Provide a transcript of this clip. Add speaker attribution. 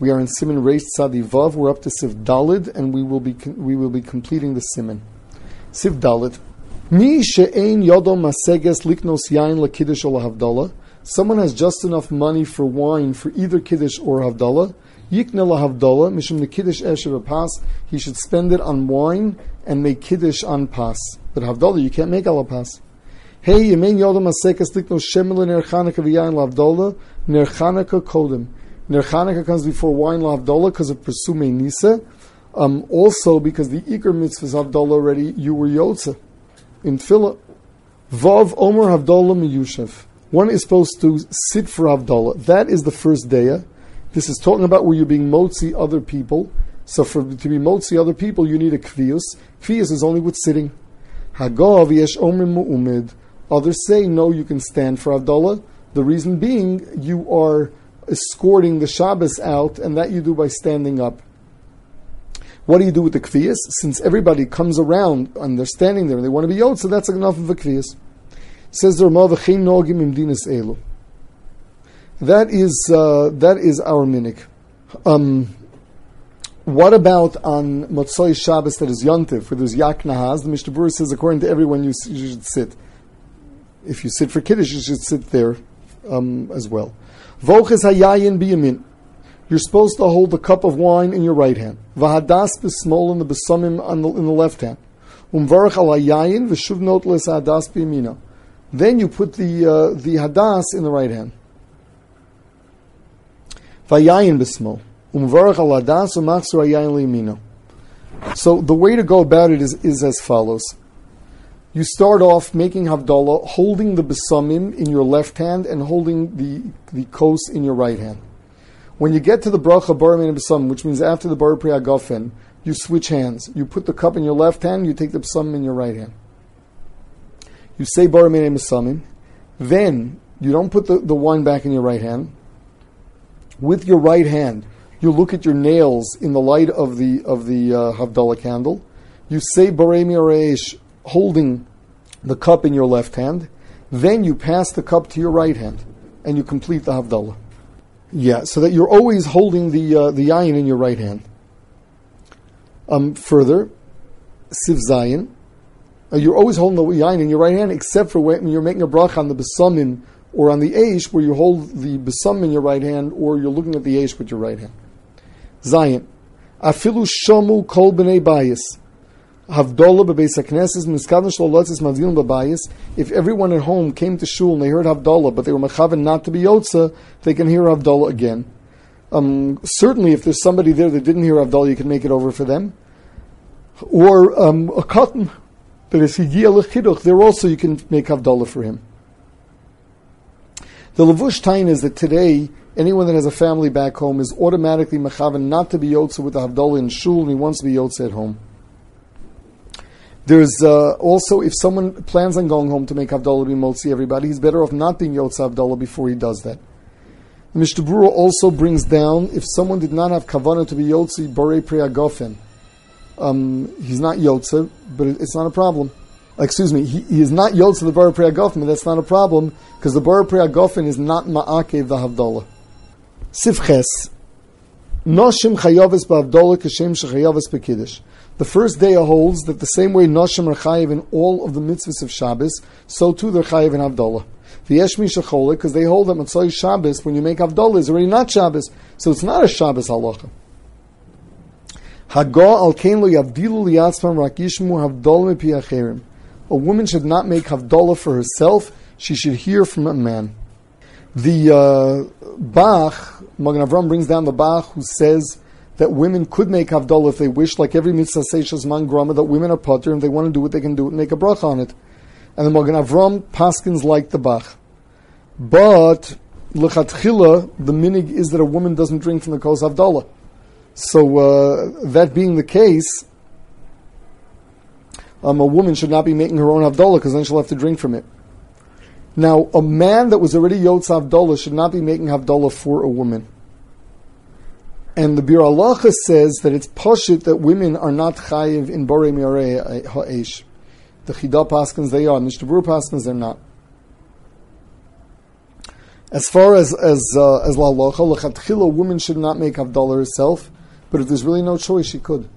Speaker 1: We are in Siman Reish Tzadi Vav. We're up to Siv Dalid, and we will be we will be completing the Siman. Siv Dalid. Mi she'ein yodo maseges liknos yain lekiddush or havdalah. Someone has just enough money for wine for either kiddush or havdalah. Yikne lahavdalah mishum the kiddush esher pas. He should spend it on wine and make kiddush on pas. But havdalah you can't make alapas. Hey, yemein yodo maseges liknos shemel ner chanukah v'yain ner chanukah kodem. Ner Chanukah comes before wine Havdalah because of Persume Nisa. Um, also because the Iker mitzvahs Havdalah already, you were Yotze. In Tfilah. Vav Omer Havdalah Miyushev. One is supposed to sit for Havdalah. That is the first daya. This is talking about where you're being motzi other people. So for to be motzi other people, you need a kvius. Kvius is only with sitting. Hagav yesh omer mu'umid. Others say, no, you can stand for Havdalah. The reason being, you are escorting the Shabbos out, and that you do by standing up. What do you do with the kvias? Since everybody comes around and they're standing there and they want to be yod, so that's enough of a kvias. Says the Ramah, "V'chein nogim imdinas elu." That is uh, that is our minik. Um, what about on Motzoi Shabbos that is Yontif, where there's Yak Nahaz? The Mishnah Berurah says, according to everyone, you, you, should sit. If you sit for Kiddush, you should sit there um, as well. Voches hayayin biyamin. You're supposed to hold the cup of wine in your right hand. Vahadas b'smol in the besamim in the left hand. Umvarach al hayayin v'shuv not les hadas biyamina. Then you put the uh, the hadas in the right hand. Vayayin b'smol. Umvarach al hadas u'machzor hayayin liyamina. So the way to go about it is, is as follows you start off making Havdalah, holding the Besamim in your left hand and holding the, the Kos in your right hand. When you get to the Bracha Baramin Besamim, which means after the Bar Priyagofen, you switch hands. You put the cup in your left hand, you take the Besamim in your right hand. You say Baramin Besamim, then you don't put the, the wine back in your right hand. With your right hand, you look at your nails in the light of the of the uh, Havdalah candle. You say Baremi Reish holding the cup in your left hand, then you pass the cup to your right hand, and you complete the Havdalah. Yeah, so that you're always holding the uh, the yayin in your right hand. Um, further, siv zayin, uh, you're always holding the yayin in your right hand, except for when you're making a bracha on the besamim or on the eish, where you hold the besam in your right hand, or you're looking at the eish with your right hand. Zayin, afilu shamu kol b'nei bayis. Babayis. If everyone at home came to shul and they heard Havdalah, but they were mechaven not to be yotza, they can hear Havdalah again. Um, certainly, if there's somebody there that didn't hear Havdalah, you can make it over for them. Or um, a cotton that is lechiduch, there also you can make Havdalah for him. The levush tain is that today anyone that has a family back home is automatically mechaven not to be yotza with the Havdalah in shul, and he wants to be yotza at home. There's uh, also, if someone plans on going home to make Havdalah be Motzi everybody, he's better off not being Yotza Havdalah before he does that. Mishnah also brings down, if someone did not have Kavanah to be Yotzi Borei Priyagofen, um, he's not Yotza, but it's not a problem. Excuse me, he, he is not Yotza the Borei Priyagofen, but that's not a problem, because the Borei Priyagofen is not Ma'akev the Havdalah. Sivches, Noshim Chayavis Ba'Havdalah Kashem Shechayavis Be'Kiddush. The first day holds that the same way Noshim are chayiv in all of the mitzvahs of Shabbos, so too they're chayiv in Havdalah. The Yeshmi Shecholik, because they hold that Matzoi Shabbos, when you make Havdalah, is already not Shabbos, so it's not a Shabbos halacha. Haga al lo yavdilu liyatzmam rak yishmu havdalah acherim. A woman should not make Havdalah for herself, she should hear from a man. The uh, Bach, Magen Avram brings down the Bach who says that women could make Havdalah if they wish, like every mitzvah seishas man grama, that women are potter, and they want to do it, they can do and make a bracha on it. And the Magen Avram paskins like the Bach. But, lechatchila, the minig is that a woman doesn't drink from the kos Havdalah. So, uh, that being the case, um, a woman should not be making her own Havdalah, because then she'll have to drink from it. Now, a man that was already Yotz Havdalah should not be making Havdalah for a woman. And the Biur Halacha says that it's poshit that women are not chayiv in Borei Miarei Ha'esh. The Chida Paskins they are, Mishnah Berurah Paskins they're not. As far as as uh, as la locha, woman should not make havdalah herself, but if there's really no choice, she could.